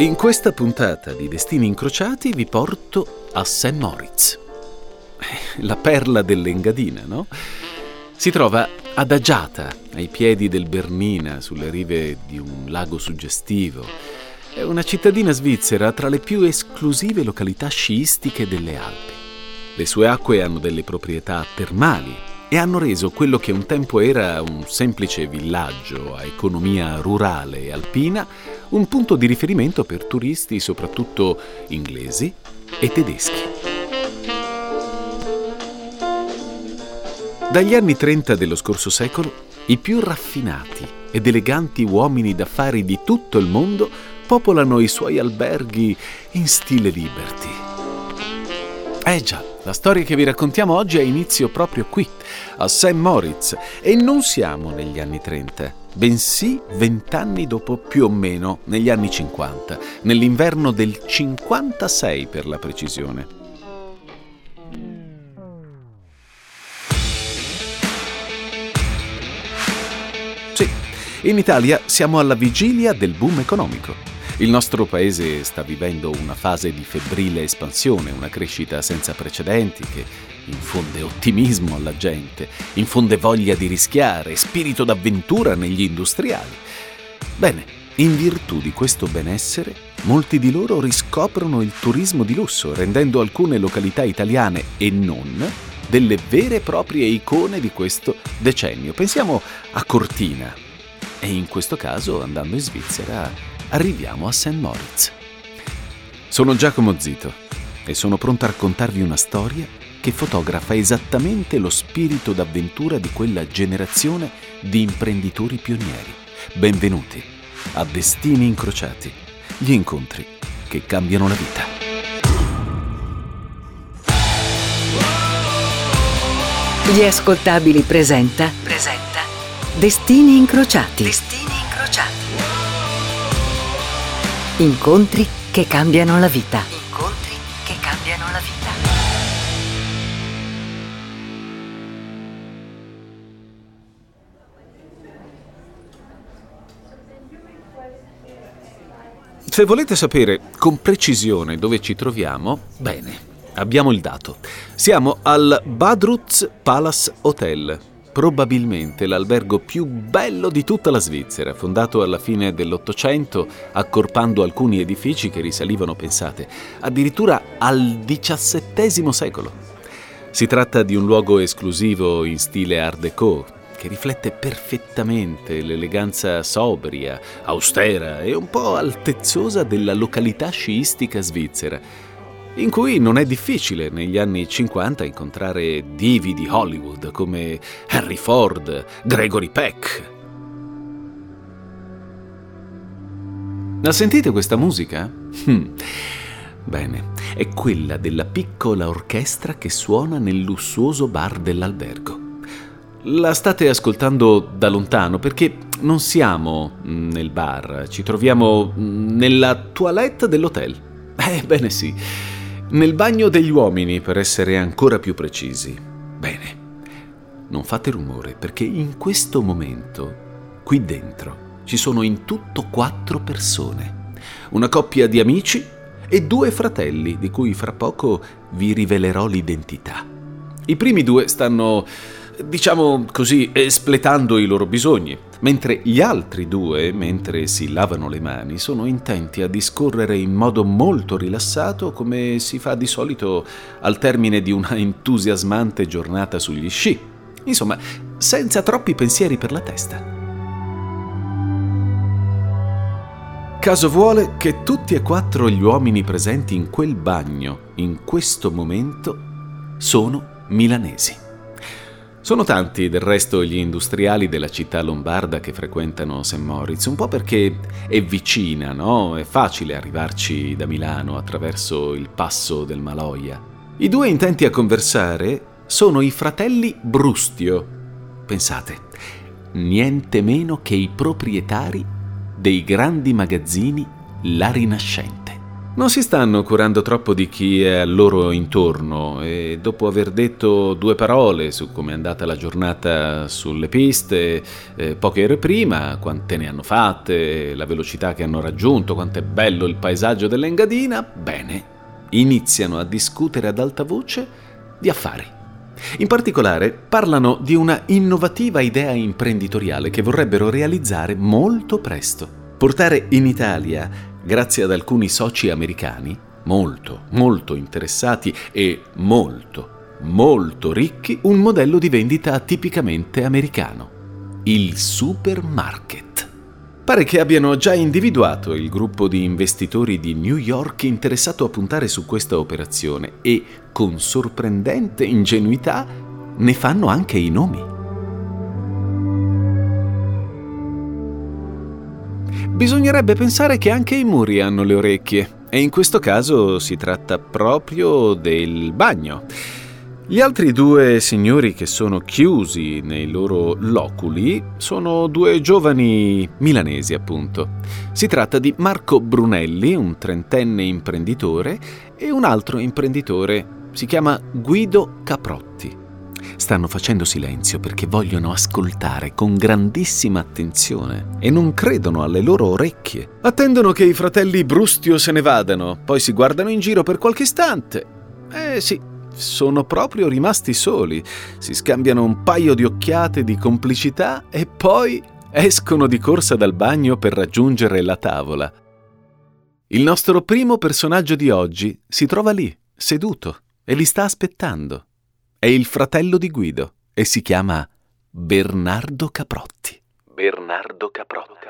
In questa puntata di Destini Incrociati vi porto a St. Moritz, la perla dell'Engadina, no? Si trova adagiata ai piedi del Bernina, sulle rive di un lago suggestivo. È una cittadina svizzera tra le più esclusive località sciistiche delle Alpi. Le sue acque hanno delle proprietà termali e hanno reso quello che un tempo era un semplice villaggio a economia rurale e alpina un punto di riferimento per turisti soprattutto inglesi e tedeschi. Dagli anni 30 dello scorso secolo, i più raffinati ed eleganti uomini d'affari di tutto il mondo popolano i suoi alberghi in stile liberty. Eh già, la storia che vi raccontiamo oggi ha inizio proprio qui, a St. Moritz, e non siamo negli anni 30, bensì vent'anni dopo più o meno, negli anni 50, nell'inverno del 56 per la precisione. Sì, in Italia siamo alla vigilia del boom economico. Il nostro paese sta vivendo una fase di febbrile espansione, una crescita senza precedenti che infonde ottimismo alla gente, infonde voglia di rischiare, spirito d'avventura negli industriali. Bene, in virtù di questo benessere, molti di loro riscoprono il turismo di lusso, rendendo alcune località italiane e non delle vere e proprie icone di questo decennio. Pensiamo a Cortina e in questo caso, andando in Svizzera, arriviamo a St. Moritz. Sono Giacomo Zito e sono pronto a raccontarvi una storia che fotografa esattamente lo spirito d'avventura di quella generazione di imprenditori pionieri. Benvenuti a Destini Incrociati, gli incontri che cambiano la vita. Gli ascoltabili presenta. Presenta. Destini Incrociati. Destini Incontri che cambiano la vita. Incontri che cambiano la vita. Se volete sapere con precisione dove ci troviamo, bene, abbiamo il dato. Siamo al Badruz Palace Hotel, probabilmente l'albergo più bello di tutta la Svizzera, fondato alla fine dell'Ottocento, accorpando alcuni edifici che risalivano, pensate, addirittura al XVII secolo. Si tratta di un luogo esclusivo in stile Art Deco, che riflette perfettamente l'eleganza sobria, austera e un po' altezzosa della località sciistica svizzera in cui non è difficile negli anni 50 incontrare divi di Hollywood come Harry Ford, Gregory Peck. La sentite questa musica? Hmm. Bene, è quella della piccola orchestra che suona nel lussuoso bar dell'albergo. La state ascoltando da lontano perché non siamo nel bar, ci troviamo nella toilette dell'hotel. Ebbene sì, nel bagno degli uomini, per essere ancora più precisi. Bene, non fate rumore perché in questo momento, qui dentro, ci sono in tutto quattro persone. Una coppia di amici e due fratelli di cui fra poco vi rivelerò l'identità. I primi due stanno, diciamo così, espletando i loro bisogni mentre gli altri due, mentre si lavano le mani, sono intenti a discorrere in modo molto rilassato come si fa di solito al termine di una entusiasmante giornata sugli sci. Insomma, senza troppi pensieri per la testa. Caso vuole che tutti e quattro gli uomini presenti in quel bagno, in questo momento, sono milanesi. Sono tanti del resto gli industriali della città lombarda che frequentano St. Moritz, un po' perché è vicina, no? È facile arrivarci da Milano attraverso il passo del Maloia. I due intenti a conversare sono i fratelli Brustio. Pensate, niente meno che i proprietari dei grandi magazzini La Rinascente. Non si stanno curando troppo di chi è al loro intorno e dopo aver detto due parole su come è andata la giornata sulle piste, eh, poche ore prima, quante ne hanno fatte, la velocità che hanno raggiunto, quanto è bello il paesaggio dell'Engadina, bene, iniziano a discutere ad alta voce di affari. In particolare parlano di una innovativa idea imprenditoriale che vorrebbero realizzare molto presto. Portare in Italia grazie ad alcuni soci americani molto, molto interessati e molto, molto ricchi, un modello di vendita tipicamente americano, il supermarket. Pare che abbiano già individuato il gruppo di investitori di New York interessato a puntare su questa operazione e, con sorprendente ingenuità, ne fanno anche i nomi. Bisognerebbe pensare che anche i muri hanno le orecchie, e in questo caso si tratta proprio del bagno. Gli altri due signori che sono chiusi nei loro loculi sono due giovani milanesi, appunto. Si tratta di Marco Brunelli, un trentenne imprenditore, e un altro imprenditore, si chiama Guido Caprotti. Stanno facendo silenzio perché vogliono ascoltare con grandissima attenzione e non credono alle loro orecchie. Attendono che i fratelli Brustio se ne vadano, poi si guardano in giro per qualche istante. Eh sì, sono proprio rimasti soli. Si scambiano un paio di occhiate di complicità e poi escono di corsa dal bagno per raggiungere la tavola. Il nostro primo personaggio di oggi si trova lì, seduto, e li sta aspettando. È il fratello di Guido e si chiama Bernardo Caprotti. Bernardo Caprotti.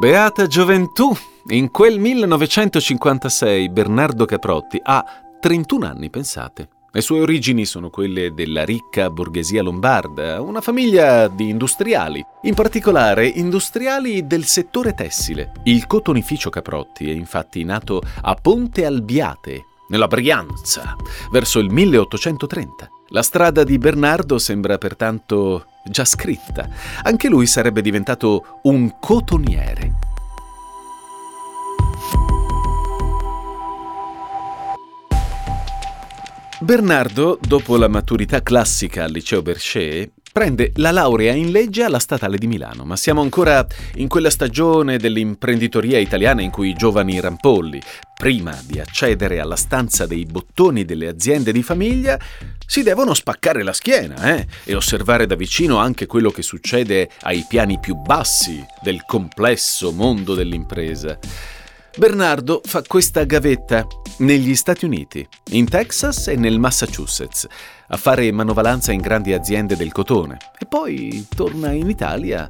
Beata gioventù! In quel 1956 Bernardo Caprotti ha 31 anni, pensate. Le sue origini sono quelle della ricca borghesia lombarda, una famiglia di industriali, in particolare industriali del settore tessile. Il cotonificio Caprotti è infatti nato a Ponte Albiate, nella Brianza, verso il 1830. La strada di Bernardo sembra pertanto già scritta. Anche lui sarebbe diventato un cotoniere. Bernardo, dopo la maturità classica al liceo Berchet, prende la laurea in legge alla Statale di Milano, ma siamo ancora in quella stagione dell'imprenditoria italiana in cui i giovani rampolli, prima di accedere alla stanza dei bottoni delle aziende di famiglia, si devono spaccare la schiena eh? e osservare da vicino anche quello che succede ai piani più bassi del complesso mondo dell'impresa. Bernardo fa questa gavetta negli Stati Uniti, in Texas e nel Massachusetts, a fare manovalanza in grandi aziende del cotone. E poi torna in Italia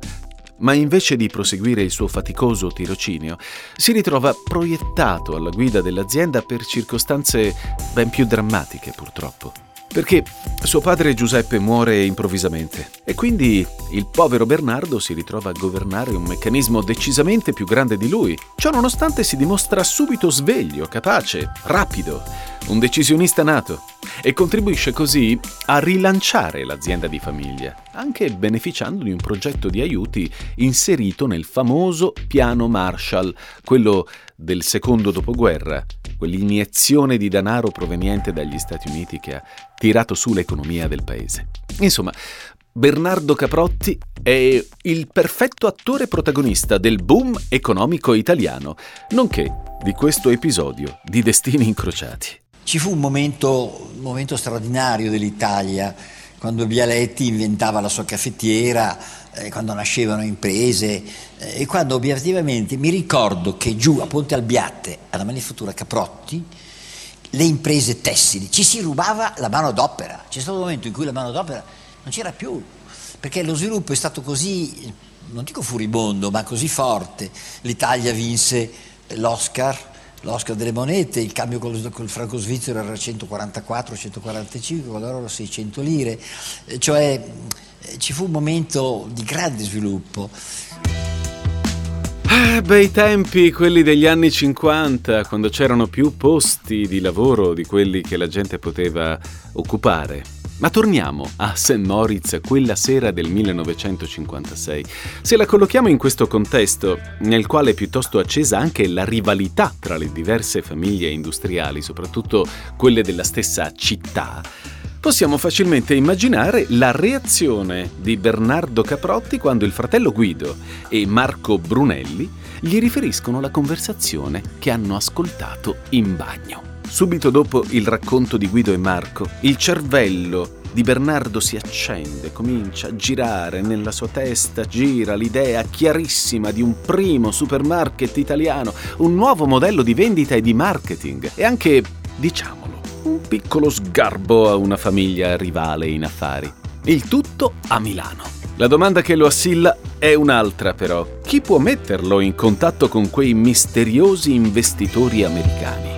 ma invece di proseguire il suo faticoso tirocinio, si ritrova proiettato alla guida dell'azienda per circostanze ben più drammatiche, purtroppo perché suo padre Giuseppe muore improvvisamente e quindi il povero Bernardo si ritrova a governare un meccanismo decisamente più grande di lui. Ciò nonostante si dimostra subito sveglio, capace, rapido, un decisionista nato e contribuisce così a rilanciare l'azienda di famiglia, anche beneficiando di un progetto di aiuti inserito nel famoso piano Marshall, quello del secondo dopoguerra, quell'iniezione di denaro proveniente dagli Stati Uniti che ha tirato su l'economia del paese. Insomma, Bernardo Caprotti è il perfetto attore protagonista del boom economico italiano, nonché di questo episodio di Destini Incrociati. Ci fu un momento, un momento straordinario dell'Italia quando Bialetti inventava la sua caffettiera, eh, quando nascevano imprese eh, e quando obiettivamente mi ricordo che giù a Ponte Albiate, alla manifattura Caprotti, le imprese tessili, ci si rubava la mano d'opera. C'è stato un momento in cui la mano d'opera non c'era più, perché lo sviluppo è stato così, non dico furibondo, ma così forte. L'Italia vinse l'Oscar, l'Oscar delle monete, il cambio col, col franco svizzero era 144-145, con l'oro 600 lire, eh, cioè eh, ci fu un momento di grande sviluppo. Ah, bei tempi, quelli degli anni 50, quando c'erano più posti di lavoro di quelli che la gente poteva occupare. Ma torniamo a St. Moritz quella sera del 1956. Se la collochiamo in questo contesto, nel quale è piuttosto accesa anche la rivalità tra le diverse famiglie industriali, soprattutto quelle della stessa città, possiamo facilmente immaginare la reazione di Bernardo Caprotti quando il fratello Guido e Marco Brunelli gli riferiscono la conversazione che hanno ascoltato in bagno. Subito dopo il racconto di Guido e Marco, il cervello di Bernardo si accende, comincia a girare nella sua testa, gira l'idea chiarissima di un primo supermarket italiano, un nuovo modello di vendita e di marketing e anche, diciamolo, un piccolo sgarbo a una famiglia rivale in affari. Il tutto a Milano. La domanda che lo assilla è un'altra però. Chi può metterlo in contatto con quei misteriosi investitori americani?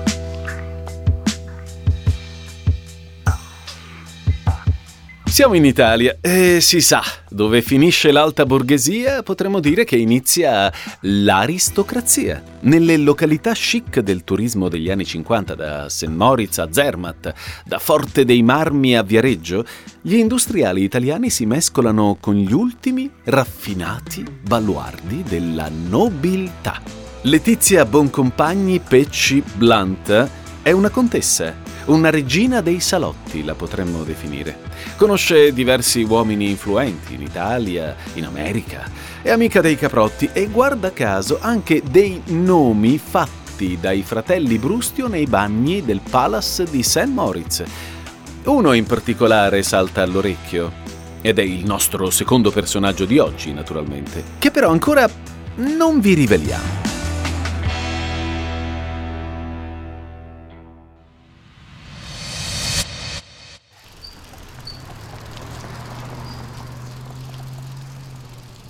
Siamo in Italia e si sa, dove finisce l'alta borghesia potremmo dire che inizia l'aristocrazia. Nelle località chic del turismo degli anni 50, da St. Moritz a Zermatt, da Forte dei Marmi a Viareggio, gli industriali italiani si mescolano con gli ultimi raffinati baluardi della nobiltà. Letizia Boncompagni Pecci Blunt è una contessa una regina dei salotti, la potremmo definire. Conosce diversi uomini influenti in Italia, in America. È amica dei caprotti e guarda caso anche dei nomi fatti dai fratelli Brustio nei bagni del Palace di St. Moritz. Uno in particolare salta all'orecchio, ed è il nostro secondo personaggio di oggi, naturalmente, che però ancora non vi riveliamo.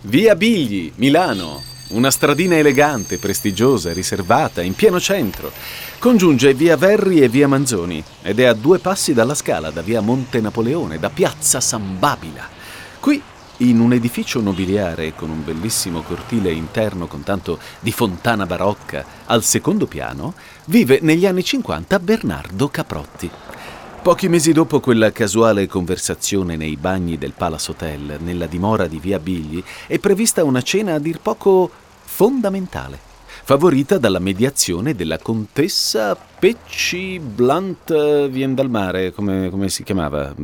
Via Bigli, Milano. Una stradina elegante, prestigiosa, riservata, in pieno centro. Congiunge via Verri e via Manzoni ed è a due passi dalla scala da via Monte Napoleone, da piazza San Babila. Qui, in un edificio nobiliare con un bellissimo cortile interno con tanto di fontana barocca, al secondo piano, vive negli anni 50 Bernardo Caprotti. Pochi mesi dopo quella casuale conversazione nei bagni del Palace Hotel, nella dimora di Via Bigli, è prevista una cena a dir poco fondamentale, favorita dalla mediazione della contessa Pecci Blunt Vien dal Mare, come, come si chiamava?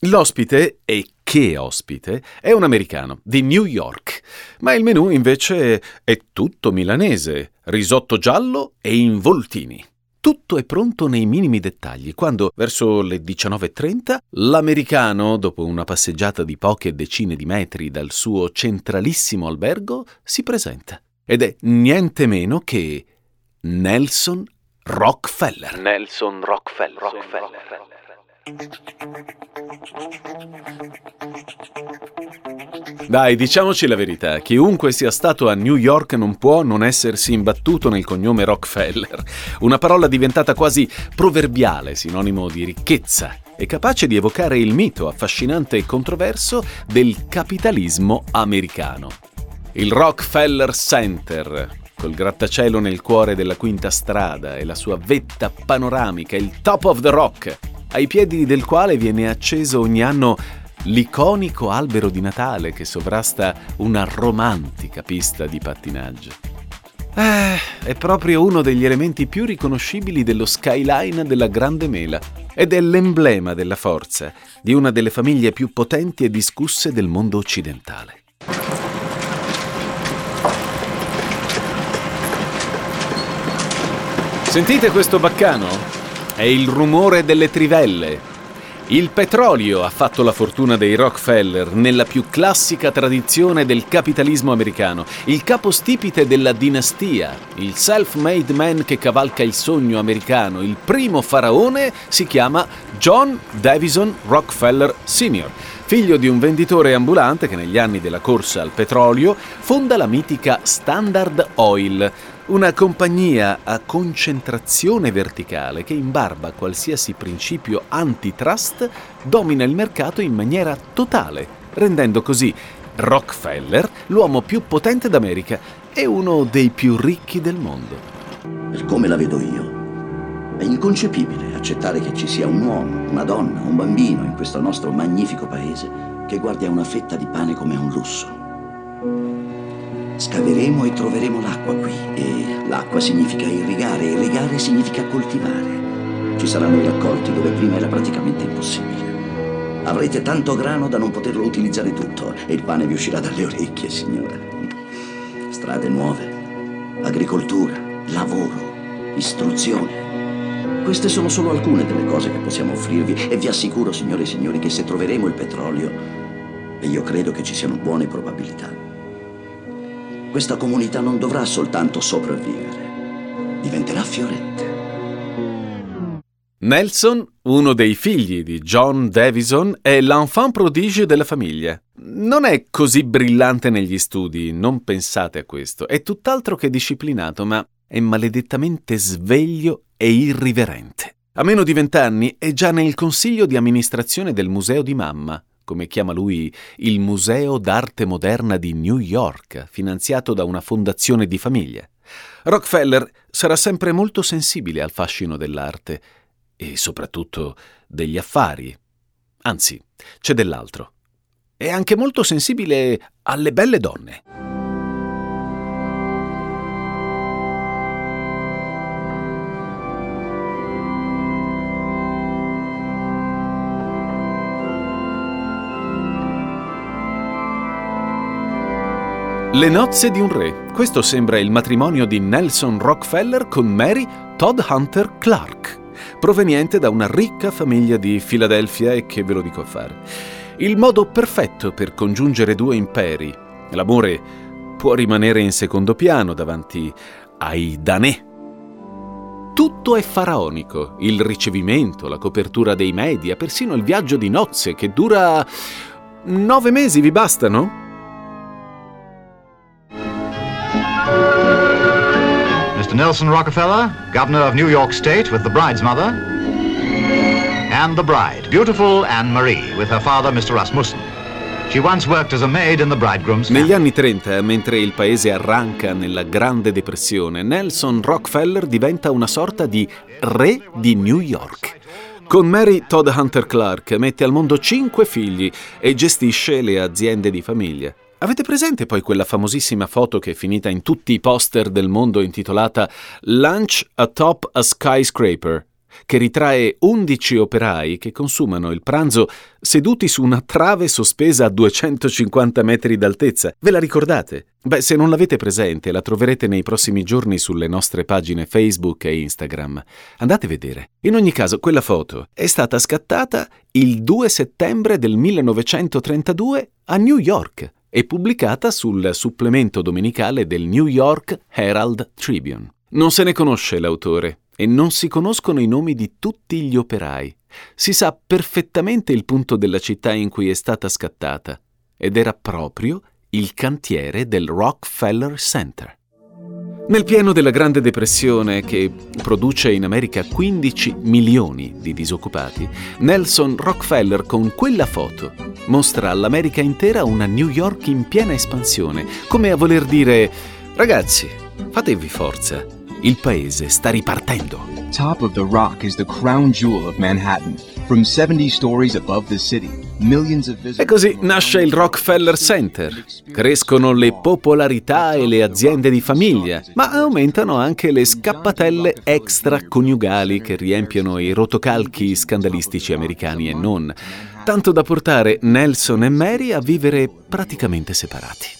L'ospite, e che ospite, è un americano di New York, ma il menù invece è tutto milanese, risotto giallo e involtini. Tutto è pronto nei minimi dettagli quando, verso le 19.30, l'americano, dopo una passeggiata di poche decine di metri dal suo centralissimo albergo, si presenta. Ed è niente meno che Nelson Rockefeller. Nelson Rockefeller. Rockefeller. Dai, diciamoci la verità, chiunque sia stato a New York non può non essersi imbattuto nel cognome Rockefeller, una parola diventata quasi proverbiale, sinonimo di ricchezza e capace di evocare il mito affascinante e controverso del capitalismo americano. Il Rockefeller Center, col grattacielo nel cuore della quinta strada e la sua vetta panoramica, il Top of the Rock, ai piedi del quale viene acceso ogni anno l'iconico albero di Natale che sovrasta una romantica pista di pattinaggio. Eh, è proprio uno degli elementi più riconoscibili dello skyline della Grande Mela ed è l'emblema della forza di una delle famiglie più potenti e discusse del mondo occidentale. Sentite questo baccano? È il rumore delle trivelle, il petrolio ha fatto la fortuna dei Rockefeller nella più classica tradizione del capitalismo americano, il capostipite della dinastia, il self-made man che cavalca il sogno americano, il primo faraone si chiama John Davison Rockefeller Sr., figlio di un venditore ambulante che negli anni della corsa al petrolio fonda la mitica Standard Oil, una compagnia a concentrazione verticale che in barba a qualsiasi principio antitrust domina il mercato in maniera totale, rendendo così Rockefeller l'uomo più potente d'America e uno dei più ricchi del mondo. Per come la vedo io, è inconcepibile accettare che ci sia un uomo, una donna, un bambino in questo nostro magnifico paese che guardi a una fetta di pane come un lusso. Scaveremo e troveremo l'acqua qui e l'acqua significa irrigare, irrigare significa coltivare. Ci saranno i raccolti dove prima era praticamente impossibile. Avrete tanto grano da non poterlo utilizzare tutto e il pane vi uscirà dalle orecchie, signora. Strade nuove, agricoltura, lavoro, istruzione. Queste sono solo alcune delle cose che possiamo offrirvi e vi assicuro, signore e signori, che se troveremo il petrolio, e io credo che ci siano buone probabilità, questa comunità non dovrà soltanto sopravvivere, diventerà fiorente. Nelson, uno dei figli di John Davison, è l'enfant prodige della famiglia. Non è così brillante negli studi, non pensate a questo. È tutt'altro che disciplinato, ma è maledettamente sveglio e irriverente. A meno di vent'anni è già nel consiglio di amministrazione del Museo di Mamma, come chiama lui il Museo d'arte moderna di New York, finanziato da una fondazione di famiglia. Rockefeller sarà sempre molto sensibile al fascino dell'arte e soprattutto degli affari. Anzi, c'è dell'altro. È anche molto sensibile alle belle donne. Le nozze di un re. Questo sembra il matrimonio di Nelson Rockefeller con Mary Todd Hunter Clark, proveniente da una ricca famiglia di Filadelfia e che ve lo dico a fare. Il modo perfetto per congiungere due imperi. L'amore può rimanere in secondo piano davanti ai danè. Tutto è faraonico, il ricevimento, la copertura dei media, persino il viaggio di nozze che dura nove mesi, vi bastano? Mr. Nelson Rockefeller, governor of New York State, with the bride's mother, and the bride, beautiful Anne Marie, with her father, Mr. Rasmussen. She once worked as a maid in the bridegroom's Negli anni 30, mentre il paese arranca nella Grande Depressione, Nelson Rockefeller diventa una sorta di re di New York. Con Mary Todd Hunter Clark mette al mondo cinque figli e gestisce le aziende di famiglia. Avete presente poi quella famosissima foto che è finita in tutti i poster del mondo intitolata Lunch atop a Skyscraper? che ritrae 11 operai che consumano il pranzo seduti su una trave sospesa a 250 metri d'altezza. Ve la ricordate? Beh, se non l'avete presente, la troverete nei prossimi giorni sulle nostre pagine Facebook e Instagram. Andate a vedere. In ogni caso, quella foto è stata scattata il 2 settembre del 1932 a New York e pubblicata sul supplemento domenicale del New York Herald Tribune. Non se ne conosce l'autore e non si conoscono i nomi di tutti gli operai. Si sa perfettamente il punto della città in cui è stata scattata ed era proprio il cantiere del Rockefeller Center. Nel pieno della Grande Depressione, che produce in America 15 milioni di disoccupati, Nelson Rockefeller con quella foto mostra all'America intera una New York in piena espansione, come a voler dire ragazzi, fatevi forza, il paese sta ripartendo. Top of the Rock is the crown jewel of Manhattan. From 70 stories above the city. E così nasce il Rockefeller Center. Crescono le popolarità e le aziende di famiglia, ma aumentano anche le scappatelle extraconiugali che riempiono i rotocalchi scandalistici americani e non, tanto da portare Nelson e Mary a vivere praticamente separati.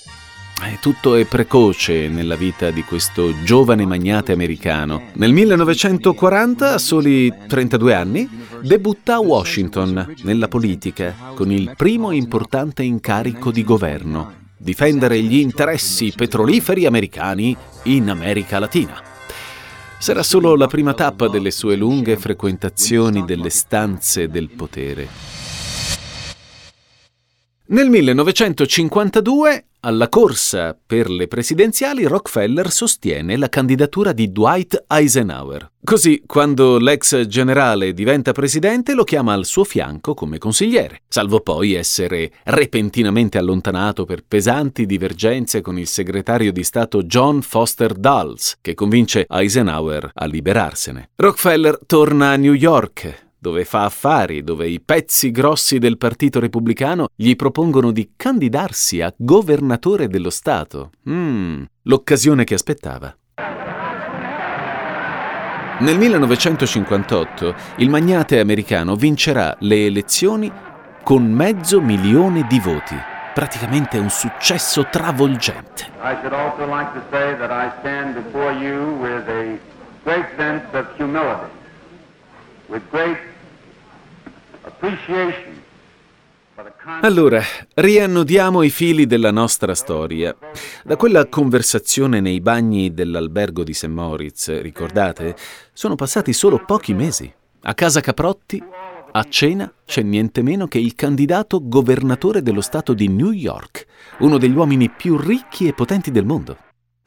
Tutto è precoce nella vita di questo giovane magnate americano. Nel 1940, a soli 32 anni, debutta a Washington nella politica con il primo importante incarico di governo, difendere gli interessi petroliferi americani in America Latina. Sarà solo la prima tappa delle sue lunghe frequentazioni delle stanze del potere. Nel 1952 alla corsa per le presidenziali Rockefeller sostiene la candidatura di Dwight Eisenhower. Così, quando l'ex generale diventa presidente, lo chiama al suo fianco come consigliere, salvo poi essere repentinamente allontanato per pesanti divergenze con il segretario di Stato John Foster Dulles, che convince Eisenhower a liberarsene. Rockefeller torna a New York dove fa affari, dove i pezzi grossi del Partito Repubblicano gli propongono di candidarsi a governatore dello Stato. Mm, l'occasione che aspettava. Nel 1958 il magnate americano vincerà le elezioni con mezzo milione di voti, praticamente un successo travolgente. I should also like to say that I stand before you with a great sense of humility allora, riannodiamo i fili della nostra storia. Da quella conversazione nei bagni dell'albergo di St. Moritz, ricordate? Sono passati solo pochi mesi. A casa Caprotti, a cena, c'è niente meno che il candidato governatore dello stato di New York, uno degli uomini più ricchi e potenti del mondo.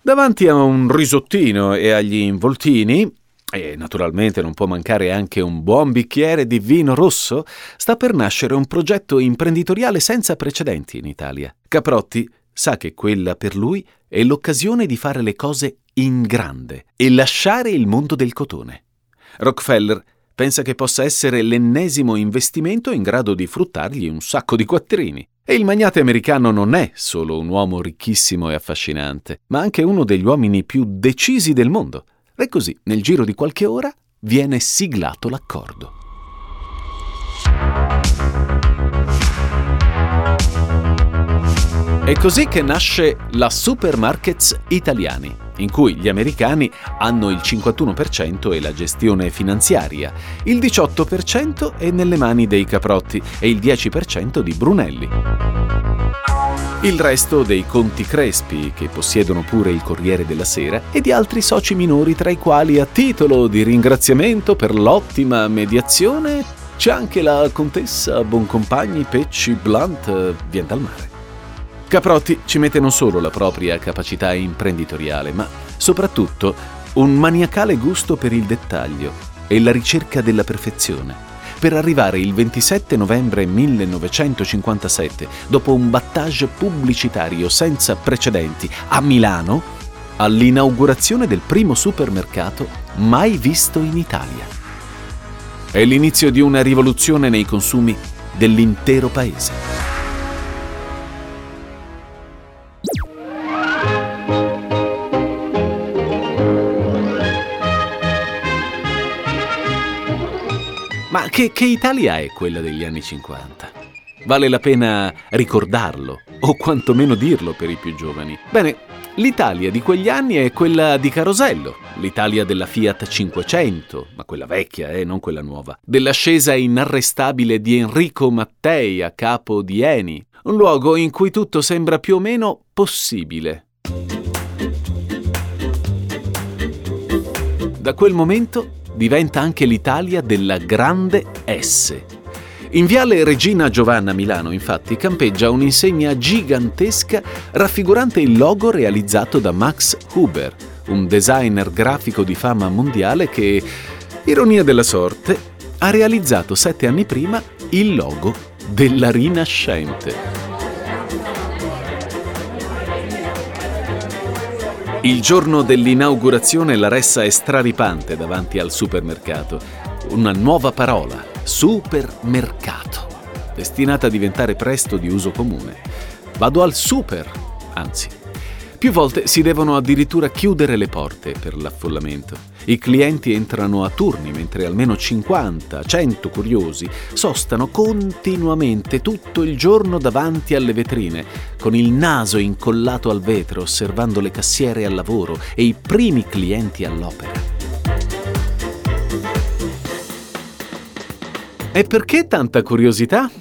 Davanti a un risottino e agli involtini, e naturalmente non può mancare anche un buon bicchiere di vino rosso, sta per nascere un progetto imprenditoriale senza precedenti in Italia. Caprotti sa che quella per lui è l'occasione di fare le cose in grande e lasciare il mondo del cotone. Rockefeller pensa che possa essere l'ennesimo investimento in grado di fruttargli un sacco di quattrini. E il magnate americano non è solo un uomo ricchissimo e affascinante, ma anche uno degli uomini più decisi del mondo. E così, nel giro di qualche ora, viene siglato l'accordo. È così che nasce la Supermarkets Italiani, in cui gli americani hanno il 51% e la gestione finanziaria, il 18% è nelle mani dei Caprotti e il 10% di Brunelli. Il resto dei conti Crespi, che possiedono pure il Corriere della Sera, e di altri soci minori tra i quali a titolo di ringraziamento per l'ottima mediazione c'è anche la contessa Boncompagni Pecci Blunt vien dal mare. Caprotti ci mette non solo la propria capacità imprenditoriale, ma soprattutto un maniacale gusto per il dettaglio e la ricerca della perfezione per arrivare il 27 novembre 1957, dopo un battage pubblicitario senza precedenti a Milano, all'inaugurazione del primo supermercato mai visto in Italia. È l'inizio di una rivoluzione nei consumi dell'intero paese. Che, che Italia è quella degli anni 50? Vale la pena ricordarlo, o quantomeno dirlo per i più giovani. Bene, l'Italia di quegli anni è quella di Carosello, l'Italia della Fiat 500, ma quella vecchia, eh, non quella nuova, dell'ascesa inarrestabile di Enrico Mattei a capo di Eni, un luogo in cui tutto sembra più o meno possibile. Da quel momento diventa anche l'Italia della grande S. In viale Regina Giovanna Milano, infatti, campeggia un'insegna gigantesca raffigurante il logo realizzato da Max Huber, un designer grafico di fama mondiale che, ironia della sorte, ha realizzato sette anni prima il logo della Rinascente. Il giorno dell'inaugurazione la ressa è straripante davanti al supermercato. Una nuova parola, supermercato, destinata a diventare presto di uso comune. Vado al super, anzi, più volte si devono addirittura chiudere le porte per l'affollamento. I clienti entrano a turni mentre almeno 50, 100 curiosi sostano continuamente tutto il giorno davanti alle vetrine, con il naso incollato al vetro osservando le cassiere al lavoro e i primi clienti all'opera. E perché tanta curiosità?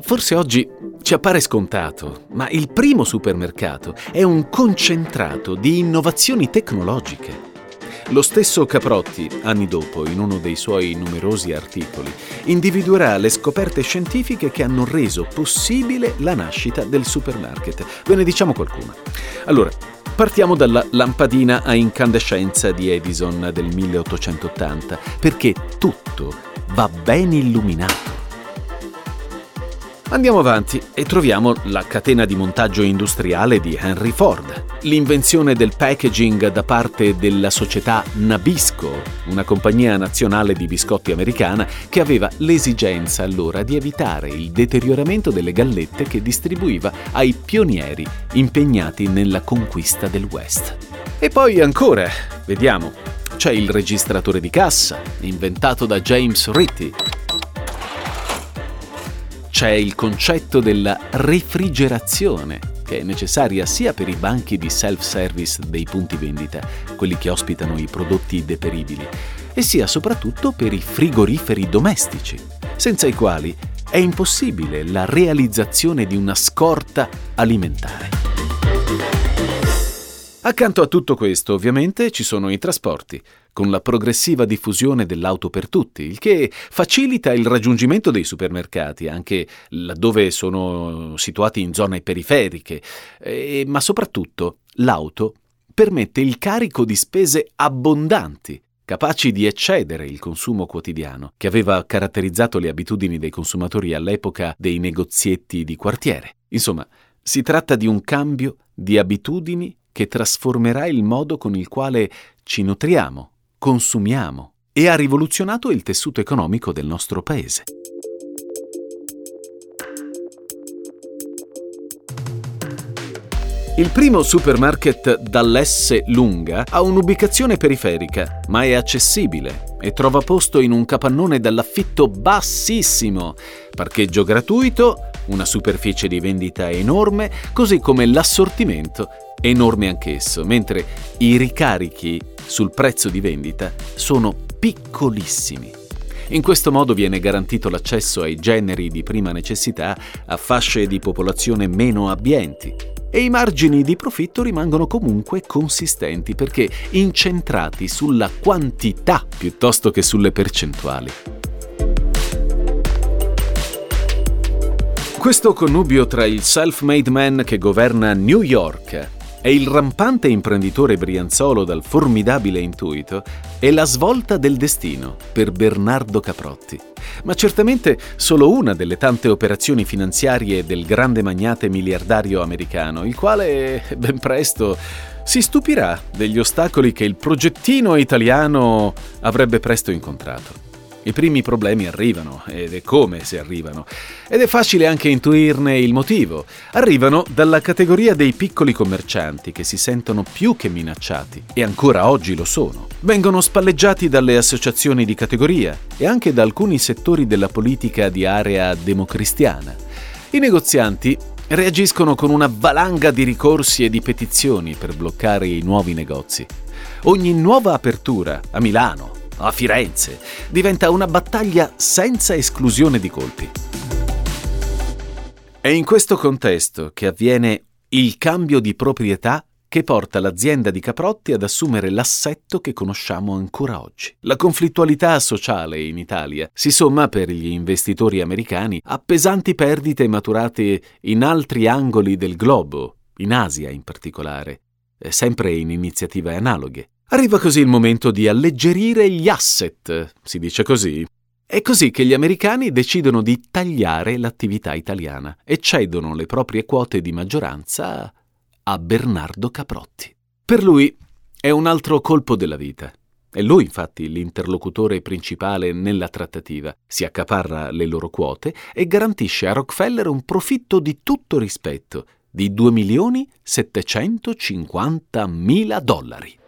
Forse oggi ci appare scontato, ma il primo supermercato è un concentrato di innovazioni tecnologiche. Lo stesso Caprotti, anni dopo, in uno dei suoi numerosi articoli, individuerà le scoperte scientifiche che hanno reso possibile la nascita del supermarket. Ve ne diciamo qualcuna. Allora, Partiamo dalla lampadina a incandescenza di Edison del 1880, perché tutto va ben illuminato. Andiamo avanti e troviamo la catena di montaggio industriale di Henry Ford, l'invenzione del packaging da parte della società Nabisco, una compagnia nazionale di biscotti americana che aveva l'esigenza allora di evitare il deterioramento delle gallette che distribuiva ai pionieri impegnati nella conquista del West. E poi ancora, vediamo, c'è il registratore di cassa, inventato da James Ritty, c'è il concetto della refrigerazione, che è necessaria sia per i banchi di self-service dei punti vendita, quelli che ospitano i prodotti deperibili, e sia soprattutto per i frigoriferi domestici, senza i quali è impossibile la realizzazione di una scorta alimentare. Accanto a tutto questo, ovviamente, ci sono i trasporti, con la progressiva diffusione dell'auto per tutti, il che facilita il raggiungimento dei supermercati, anche laddove sono situati in zone periferiche, e, ma soprattutto l'auto permette il carico di spese abbondanti, capaci di eccedere il consumo quotidiano, che aveva caratterizzato le abitudini dei consumatori all'epoca dei negozietti di quartiere. Insomma, si tratta di un cambio di abitudini che trasformerà il modo con il quale ci nutriamo, consumiamo e ha rivoluzionato il tessuto economico del nostro paese. Il primo supermarket dall'S lunga ha un'ubicazione periferica, ma è accessibile e trova posto in un capannone dall'affitto bassissimo, parcheggio gratuito, una superficie di vendita enorme, così come l'assortimento enorme anch'esso, mentre i ricarichi sul prezzo di vendita sono piccolissimi. In questo modo viene garantito l'accesso ai generi di prima necessità a fasce di popolazione meno abbienti e i margini di profitto rimangono comunque consistenti perché incentrati sulla quantità piuttosto che sulle percentuali. Questo connubio tra il self-made man che governa New York e il rampante imprenditore brianzolo dal formidabile intuito è la svolta del destino per Bernardo Caprotti. Ma certamente solo una delle tante operazioni finanziarie del grande magnate miliardario americano, il quale ben presto si stupirà degli ostacoli che il progettino italiano avrebbe presto incontrato. I primi problemi arrivano, ed è come se arrivano. Ed è facile anche intuirne il motivo. Arrivano dalla categoria dei piccoli commercianti che si sentono più che minacciati, e ancora oggi lo sono. Vengono spalleggiati dalle associazioni di categoria e anche da alcuni settori della politica di area democristiana. I negozianti reagiscono con una valanga di ricorsi e di petizioni per bloccare i nuovi negozi. Ogni nuova apertura a Milano, a Firenze, diventa una battaglia senza esclusione di colpi. È in questo contesto che avviene il cambio di proprietà che porta l'azienda di Caprotti ad assumere l'assetto che conosciamo ancora oggi. La conflittualità sociale in Italia si somma per gli investitori americani a pesanti perdite maturate in altri angoli del globo, in Asia in particolare, sempre in iniziative analoghe. Arriva così il momento di alleggerire gli asset, si dice così. È così che gli americani decidono di tagliare l'attività italiana e cedono le proprie quote di maggioranza a Bernardo Caprotti. Per lui è un altro colpo della vita. È lui infatti l'interlocutore principale nella trattativa, si accaparra le loro quote e garantisce a Rockefeller un profitto di tutto rispetto di 2 milioni 750 mila dollari.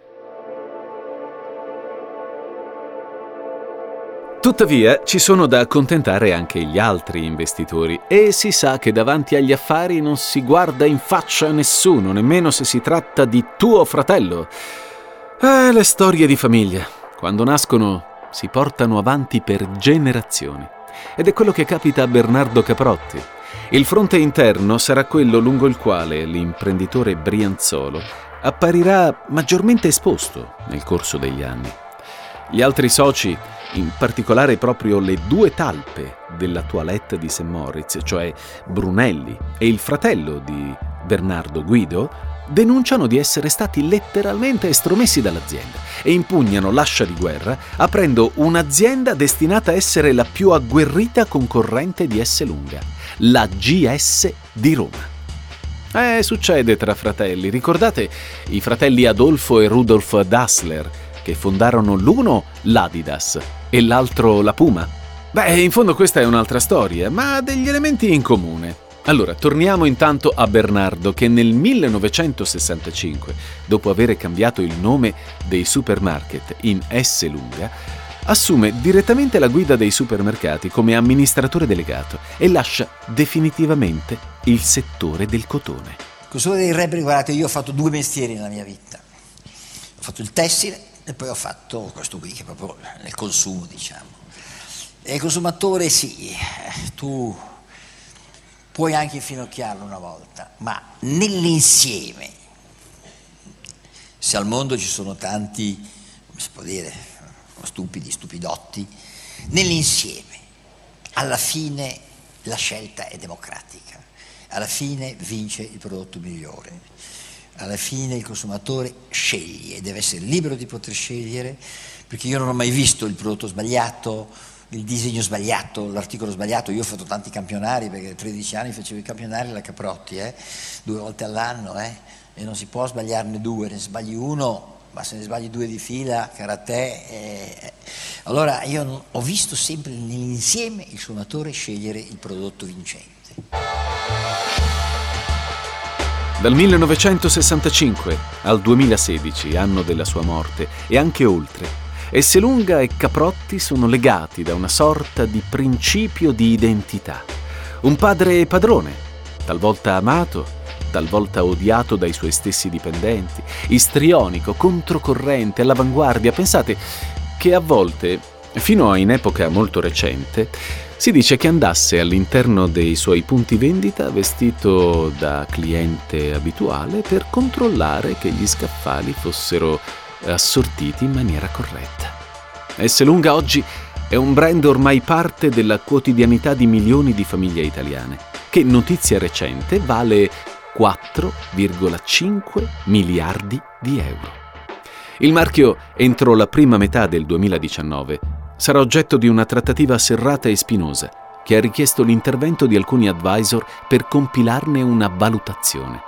Tuttavia ci sono da accontentare anche gli altri investitori e si sa che davanti agli affari non si guarda in faccia a nessuno, nemmeno se si tratta di tuo fratello. Eh, le storie di famiglia, quando nascono, si portano avanti per generazioni. Ed è quello che capita a Bernardo Caprotti. Il fronte interno sarà quello lungo il quale l'imprenditore Brianzolo apparirà maggiormente esposto nel corso degli anni. Gli altri soci, in particolare proprio le due talpe della toilette di St. Moritz, cioè Brunelli e il fratello di Bernardo Guido, denunciano di essere stati letteralmente estromessi dall'azienda e impugnano l'ascia di guerra aprendo un'azienda destinata a essere la più agguerrita concorrente di S. Lunga, la GS di Roma. Eh, succede tra fratelli. Ricordate i fratelli Adolfo e Rudolf Dassler, che fondarono l'uno l'Adidas e l'altro la Puma? Beh, in fondo questa è un'altra storia, ma ha degli elementi in comune. Allora, torniamo intanto a Bernardo che nel 1965, dopo aver cambiato il nome dei supermarket in S lunga, assume direttamente la guida dei supermercati come amministratore delegato e lascia definitivamente il settore del cotone. Consumo dei reperi, guardate, io ho fatto due mestieri nella mia vita. Ho fatto il tessile e poi ho fatto questo qui che è proprio nel consumo, diciamo. E il consumatore sì, tu puoi anche infinocchiarlo una volta, ma nell'insieme, se al mondo ci sono tanti, come si può dire, stupidi, stupidotti, nell'insieme, alla fine la scelta è democratica, alla fine vince il prodotto migliore, alla fine il consumatore sceglie, deve essere libero di poter scegliere, perché io non ho mai visto il prodotto sbagliato, il disegno sbagliato, l'articolo sbagliato. Io ho fatto tanti campionari perché a 13 anni facevo i campionari alla Caprotti, eh, due volte all'anno, eh, e non si può sbagliarne due, ne sbagli uno, ma se ne sbagli due di fila, karate. Eh. Allora io ho visto sempre nell'insieme il suonatore scegliere il prodotto vincente. Dal 1965 al 2016, anno della sua morte, e anche oltre, Esselunga e Caprotti sono legati da una sorta di principio di identità. Un padre e padrone, talvolta amato, talvolta odiato dai suoi stessi dipendenti, istrionico, controcorrente, all'avanguardia. Pensate che a volte, fino a in epoca molto recente, si dice che andasse all'interno dei suoi punti vendita vestito da cliente abituale per controllare che gli scaffali fossero assortiti in maniera corretta. S. Lunga oggi è un brand ormai parte della quotidianità di milioni di famiglie italiane, che notizia recente vale 4,5 miliardi di euro. Il marchio, entro la prima metà del 2019, sarà oggetto di una trattativa serrata e spinosa che ha richiesto l'intervento di alcuni advisor per compilarne una valutazione.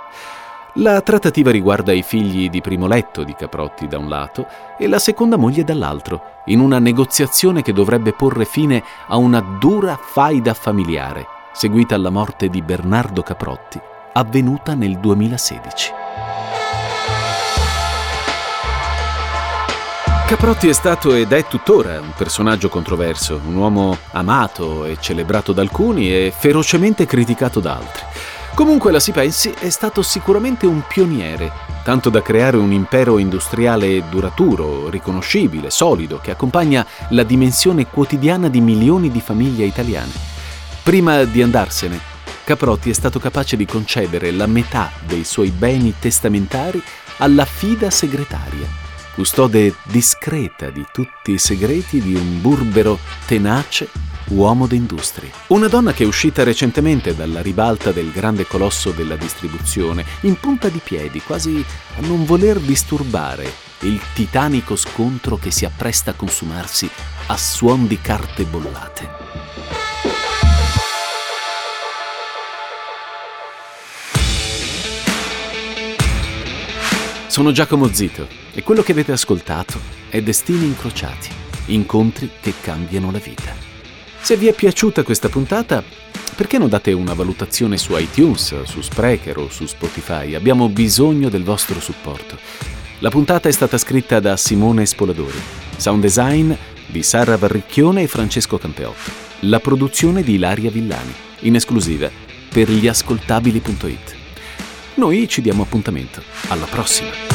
La trattativa riguarda i figli di primo letto di Caprotti da un lato e la seconda moglie dall'altro, in una negoziazione che dovrebbe porre fine a una dura faida familiare, seguita alla morte di Bernardo Caprotti, avvenuta nel 2016. Caprotti è stato ed è tuttora un personaggio controverso, un uomo amato e celebrato da alcuni e ferocemente criticato da altri. Comunque la si pensi, è stato sicuramente un pioniere, tanto da creare un impero industriale duraturo, riconoscibile, solido, che accompagna la dimensione quotidiana di milioni di famiglie italiane. Prima di andarsene, Caprotti è stato capace di concedere la metà dei suoi beni testamentari alla fida segretaria, custode discreta di tutti i segreti di un burbero tenace uomo d'industria. Una donna che è uscita recentemente dalla ribalta del grande colosso della distribuzione, in punta di piedi, quasi a non voler disturbare il titanico scontro che si appresta a consumarsi a suon di carte bollate. Sono Giacomo Zito e quello che avete ascoltato è Destini incrociati, incontri che cambiano la vita. Se vi è piaciuta questa puntata, perché non date una valutazione su iTunes, su Sprecher o su Spotify? Abbiamo bisogno del vostro supporto. La puntata è stata scritta da Simone Spoladori, sound design di Sara Varricchione e Francesco Campeotto, la produzione di Ilaria Villani, in esclusiva per gliascoltabili.it. Noi ci diamo appuntamento. Alla prossima!